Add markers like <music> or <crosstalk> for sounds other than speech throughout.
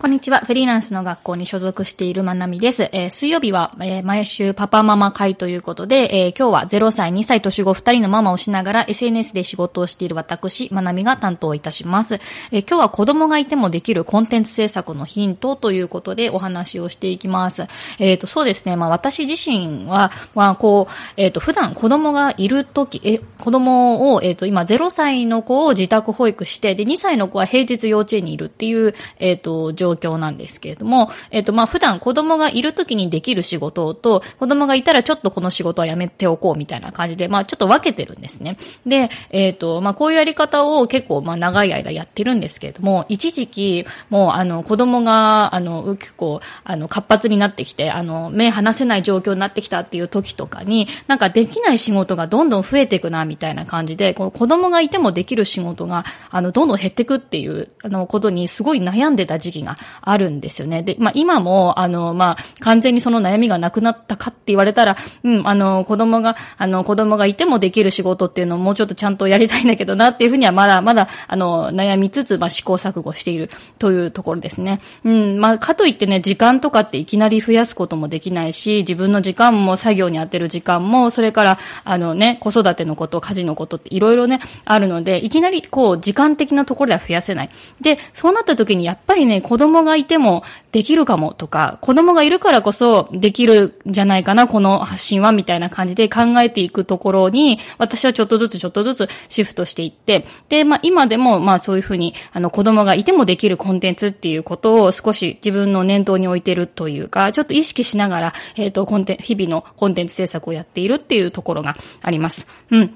こんにちは。フリーランスの学校に所属しているまなみです。えー、水曜日は、えー、毎週パパママ会ということで、えー、今日は0歳、2歳、年子2人のママをしながら SNS で仕事をしている私、まなみが担当いたします。え今日は子供がいてもできるコンテンツ制作のヒントということでお話をしていきます。えっ、と、そうですね。まあ私自身は、まあこう、えっ、と、普段子供がいるとき、え、子供を、えっ、と、今0歳の子を自宅保育して、で、2歳の子は平日幼稚園にいるっていう、えっ、と、状状況なんですけれども、えっ、と、まあ、普段子供がいる時にできる仕事と、子供がいたらちょっとこの仕事はやめておこうみたいな感じで、まあ、ちょっと分けてるんですね。で、えっ、と、まあ、こういうやり方を結構、まあ、長い間やってるんですけれども、一時期、もう、あの、子供が、あの、結構、あの、活発になってきて、あの、目離せない状況になってきたっていう時とかに、なんかできない仕事がどんどん増えていくな、みたいな感じで、この子供がいてもできる仕事が、あの、どんどん減っていくっていう、あの、ことにすごい悩んでた時期があるんですよね。で、まあ今も、あの、まあ完全にその悩みがなくなったかって言われたら、うん、あの、子供が、あの、子供がいてもできる仕事っていうのをもうちょっとちゃんとやりたいんだけどなっていうふうにはまだ、まだ、あの、悩みつつ、まあ試行錯誤しているというところですね。うん、まあかといってね、時間とかっていきなり増やすこともできないし、自分の時間も作業に当てる時間も、それから、あのね、子育てのこと、家事のことっていろいろね、あるので、いきなりこう、時間的なところでは増やせない。で、そうなった時にやっぱりね、子供供がいてもできるかもとか、子供がいるからこそできるんじゃないかな、この発信は、みたいな感じで考えていくところに、私はちょっとずつちょっとずつシフトしていって、で、まあ今でも、まあそういうふうに、あの子供がいてもできるコンテンツっていうことを少し自分の念頭に置いてるというか、ちょっと意識しながら、えっ、ー、と、コンテン日々のコンテンツ制作をやっているっていうところがあります。うん。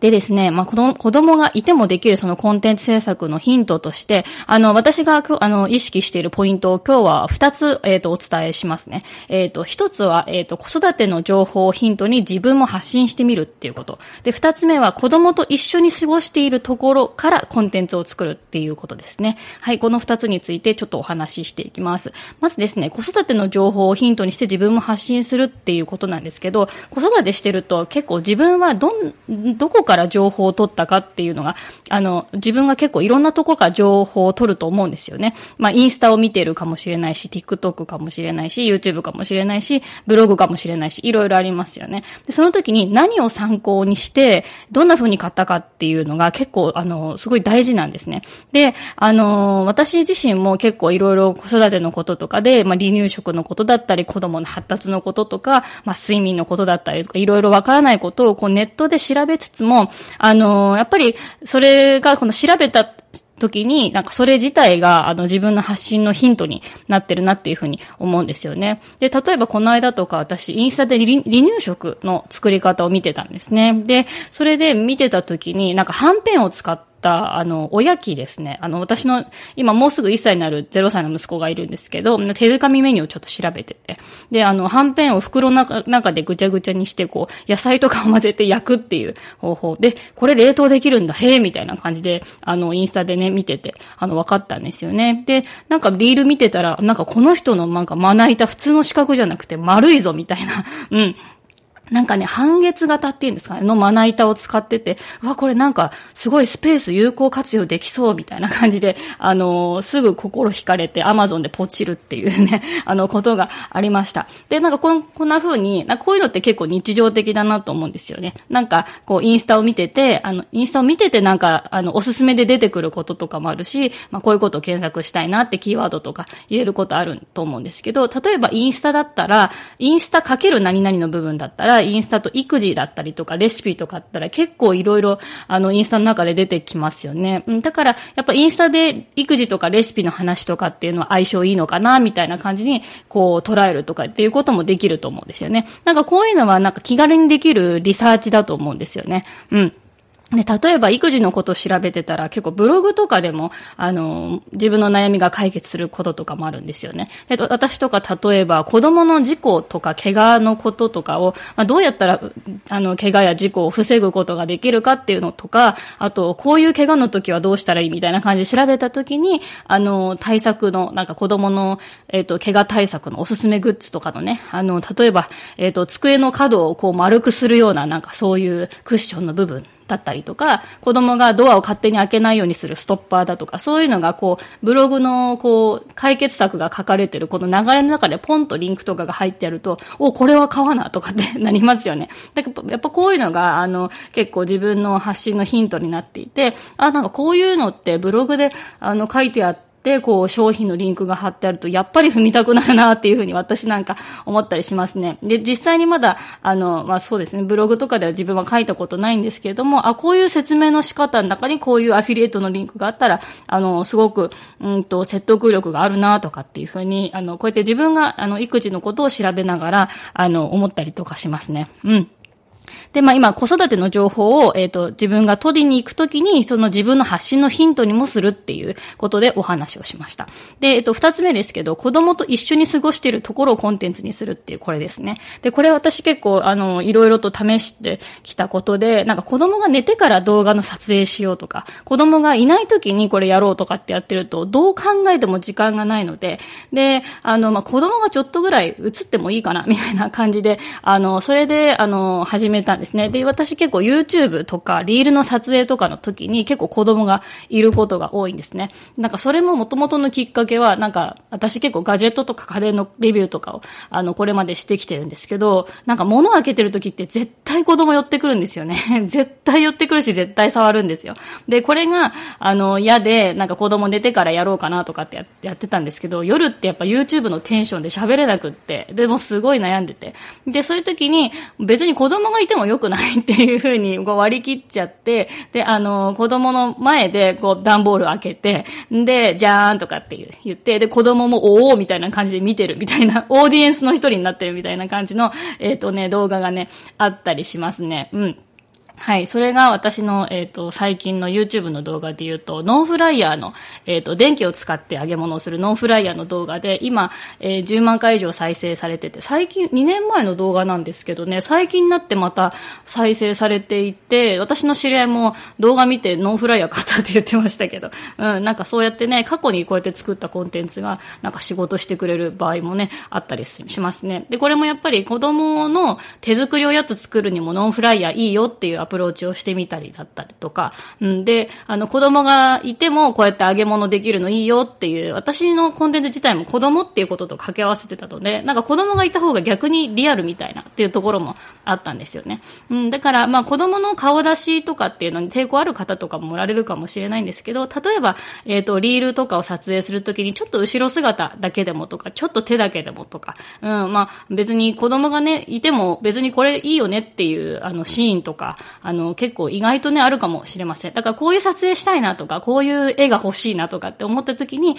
でですね、まあ、子供、子供がいてもできるそのコンテンツ制作のヒントとして、あの、私が、あの、意識しているポイントを今日は二つ、えっ、ー、と、お伝えしますね。えっ、ー、と、一つは、えっ、ー、と、子育ての情報をヒントに自分も発信してみるっていうこと。で、二つ目は子供と一緒に過ごしているところからコンテンツを作るっていうことですね。はい、この二つについてちょっとお話ししていきます。まずですね、子育ての情報をヒントにして自分も発信するっていうことなんですけど、子育てしてると結構自分はどん、どこから情報を取ったかっていうのが、あの、自分が結構いろんなところから情報を取ると思うんですよね。まあ、インスタを見てるかもしれないし、TikTok かもしれないし、YouTube かもしれないし、ブログかもしれないし、いろいろありますよね。で、その時に何を参考にして、どんな風に買ったかっていうのが結構、あの、すごい大事なんですね。で、あの、私自身も結構いろいろ子育てのこととかで、まあ、離乳食のことだったり、子供の発達のこととか、まあ、睡眠のことだったりとか、いろいろわからないことをこうネットで調べつつも、もあの、やっぱり、それが、この調べた時に、なんかそれ自体が、あの、自分の発信のヒントになってるなっていうふうに思うんですよね。で、例えばこの間とか私、インスタで離乳食の作り方を見てたんですね。で、それで見てた時に、なんかはんぺんを使って、あの、おやきですね。あの、私の、今もうすぐ1歳になる0歳の息子がいるんですけど、手づかみメニューをちょっと調べてて。で、あの、はんぺんを袋の中中でぐちゃぐちゃにして、こう、野菜とかを混ぜて焼くっていう方法で、これ冷凍できるんだ、へえ、みたいな感じで、あの、インスタでね、見てて、あの、分かったんですよね。で、なんかリール見てたら、なんかこの人のなんかまな板普通の四角じゃなくて丸いぞ、みたいな、うん、なんかね、半月型っていうんですかね、のまな板を使ってて、うわ、これなんか、すごいスペース有効活用できそうみたいな感じで、あのー、すぐ心惹かれて、アマゾンでポチるっていうね、<laughs> あの、ことがありました。で、なんかこん、こんな風に、なこういうのって結構日常的だなと思うんですよね。なんか、こう、インスタを見てて、あの、インスタを見ててなんか、あの、おすすめで出てくることとかもあるし、まあ、こういうことを検索したいなってキーワードとか入れることあると思うんですけど、例えばインスタだったら、インスタかける何々の部分だったらインスタと育児だったりとかレシピとかあったら結構いろいろあのインスタの中で出てきますよね。だからやっぱインスタで育児とかレシピの話とかっていうのは相性いいのかなみたいな感じにこう捉えるとかっていうこともできると思うんですよね。なんかこういうのはなんか気軽にできるリサーチだと思うんですよね。うん。で、例えば育児のことを調べてたら結構ブログとかでも、あの、自分の悩みが解決することとかもあるんですよね。で、私とか例えば子供の事故とか怪我のこととかを、まあ、どうやったら、あの、怪我や事故を防ぐことができるかっていうのとか、あと、こういう怪我の時はどうしたらいいみたいな感じで調べた時に、あの、対策の、なんか子供の、えっ、ー、と、怪我対策のおすすめグッズとかのね、あの、例えば、えっ、ー、と、机の角をこう丸くするような、なんかそういうクッションの部分だったりとか、子供がドアを勝手に開けないようにするストッパーだとか、そういうのがこう、ブログのこう、解決策が書かれてるこの流れの中でポンとリンクとかが入ってやると、お、これは買わなとかって <laughs> なりますよね。だからやっぱこういうのが、あの、結構自分の発信のヒントになっていて、あ、なんかこういうのってブログで、あの、書いてあって、こう、商品のリンクが貼ってあると、やっぱり踏みたくなるなっていうふうに私なんか思ったりしますね。で、実際にまだ、あの、まあそうですね、ブログとかでは自分は書いたことないんですけれども、あ、こういう説明の仕方の中にこういうアフィリエイトのリンクがあったら、あの、すごく、うんと、説得力があるなとかっていうふうに、あの、こうやって自分が、あの、育児のことを調べながら、あの、思ったりとかしますね。うん。で、まあ今、子育ての情報を、えっ、ー、と、自分が取りに行くときに、その自分の発信のヒントにもするっていうことでお話をしました。で、えっ、ー、と、二つ目ですけど、子供と一緒に過ごしているところをコンテンツにするっていう、これですね。で、これ私結構、あの、いろいろと試してきたことで、なんか子供が寝てから動画の撮影しようとか、子供がいないときにこれやろうとかってやってると、どう考えても時間がないので、で、あの、まあ、子供がちょっとぐらい映ってもいいかな、みたいな感じで、あの、それで、あの、始めたんですですね。で、私結構 YouTube とかリールの撮影とかの時に結構子供がいることが多いんですね。なんかそれも元々のきっかけは、なんか私結構ガジェットとか家電のレビューとかを、あの、これまでしてきてるんですけど、なんか物を開けてる時って絶対子供寄ってくるんですよね。<laughs> 絶対寄ってくるし絶対触るんですよ。で、これが、あの、嫌で、なんか子供寝てからやろうかなとかってやってたんですけど、夜ってやっぱ YouTube のテンションで喋れなくって、でもすごい悩んでて。で、そういう時に別に子供がいても良くないっていうふうにこう割り切っちゃって、で、あの、子供の前でこう段ボール開けて、で、じゃーんとかって言って、で、子供もおおみたいな感じで見てるみたいな、<laughs> オーディエンスの一人になってるみたいな感じの、えっ、ー、とね、動画がね、あったりしますね。うん。はい。それが私の、えっ、ー、と、最近の YouTube の動画で言うと、ノンフライヤーの、えっ、ー、と、電気を使って揚げ物をするノンフライヤーの動画で、今、えー、10万回以上再生されてて、最近、2年前の動画なんですけどね、最近になってまた再生されていて、私の知り合いも動画見てノンフライヤー買ったって言ってましたけど、うん、なんかそうやってね、過去にこうやって作ったコンテンツが、なんか仕事してくれる場合もね、あったりしますね。で、これもやっぱり子供の手作りおやつ作るにもノンフライヤーいいよっていうアプローチをしてみたりだったりとか、うんで、あの子供がいてもこうやって揚げ物できるのいいよっていう、私のコンテンツ自体も子供っていうことと掛け合わせてたので、なんか子供がいた方が逆にリアルみたいなっていうところもあったんですよね。うん、だからまあ子供の顔出しとかっていうのに抵抗ある方とかもおられるかもしれないんですけど、例えば、えっ、ー、と、リールとかを撮影するときにちょっと後ろ姿だけでもとか、ちょっと手だけでもとか、うん、まあ別に子供がね、いても別にこれいいよねっていうあのシーンとか、あの結構意外とね、あるかもしれません。だからこういう撮影したいなとか、こういう絵が欲しいなとかって思った時に、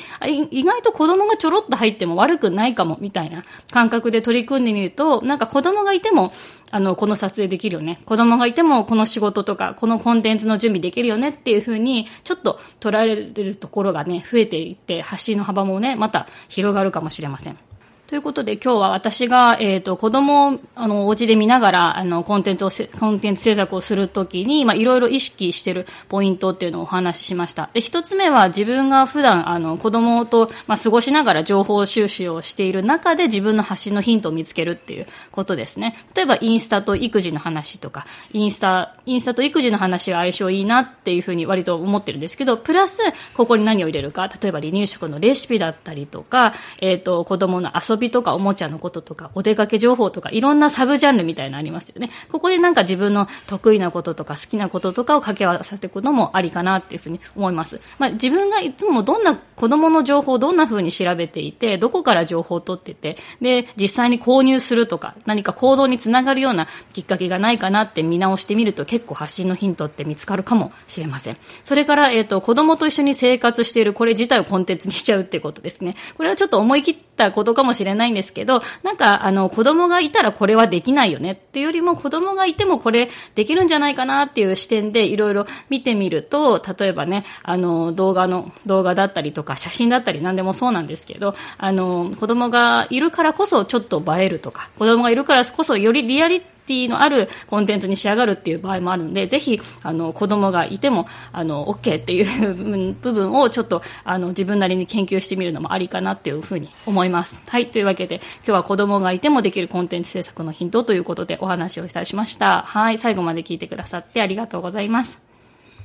意外と子供がちょろっと入っても悪くないかも、みたいな感覚で取り組んでみると、なんか子供がいても、あの、この撮影できるよね。子供がいても、この仕事とか、このコンテンツの準備できるよねっていうふうに、ちょっと捉えるところがね、増えていって、発信の幅もね、また広がるかもしれません。ということで今日は私が、えっ、ー、と、子供を、あの、お家で見ながら、あの、コンテンツを、コンテンツ制作をするときに、まあ、いろいろ意識してるポイントっていうのをお話ししました。で、一つ目は自分が普段、あの、子供と、まあ、過ごしながら情報収集をしている中で自分の発信のヒントを見つけるっていうことですね。例えば、インスタと育児の話とか、インスタ、インスタと育児の話が相性いいなっていうふうに割と思ってるんですけど、プラス、ここに何を入れるか、例えば離乳食のレシピだったりとか、えっ、ー、と、子供の遊びとかおもちゃのこととか、お出かけ情報とか、いろんなサブジャンルみたいなのありますよね。ここでなんか自分の得意なこととか好きなこととかを掛け合わせていくのもありかなっていうふうに思います。まあ自分がいつもどんな子供の情報をどんなふうに調べていて、どこから情報を取ってて、で、実際に購入するとか、何か行動につながるようなきっかけがないかなって見直してみると結構発信のヒントって見つかるかもしれません。それから、えっ、ー、と、子供と一緒に生活しているこれ自体をコンテンツにしちゃうっていうことですね。これはちょっと思い切ったことかもしれないんですけど、なんか、あの、子供がいたらこれはできないよね。っていうよりも、子供がいてもこれできるんじゃないかなっていう視点でいろいろ見てみると、例えばね、あの、動画の、動画だったりとか、写真だったり何でもそうなんですけど、あの、子供がいるからこそちょっと映えるとか、子供がいるからこそよりリアリティティのあるコンテンツに仕上がるっていう場合もあるので、ぜひ、あの、子供がいても、あの、OK っていう部分をちょっと、あの、自分なりに研究してみるのもありかなっていうふうに思います。はい、というわけで、今日は子供がいてもできるコンテンツ制作のヒントということでお話をいたしました。はい、最後まで聞いてくださってありがとうございます。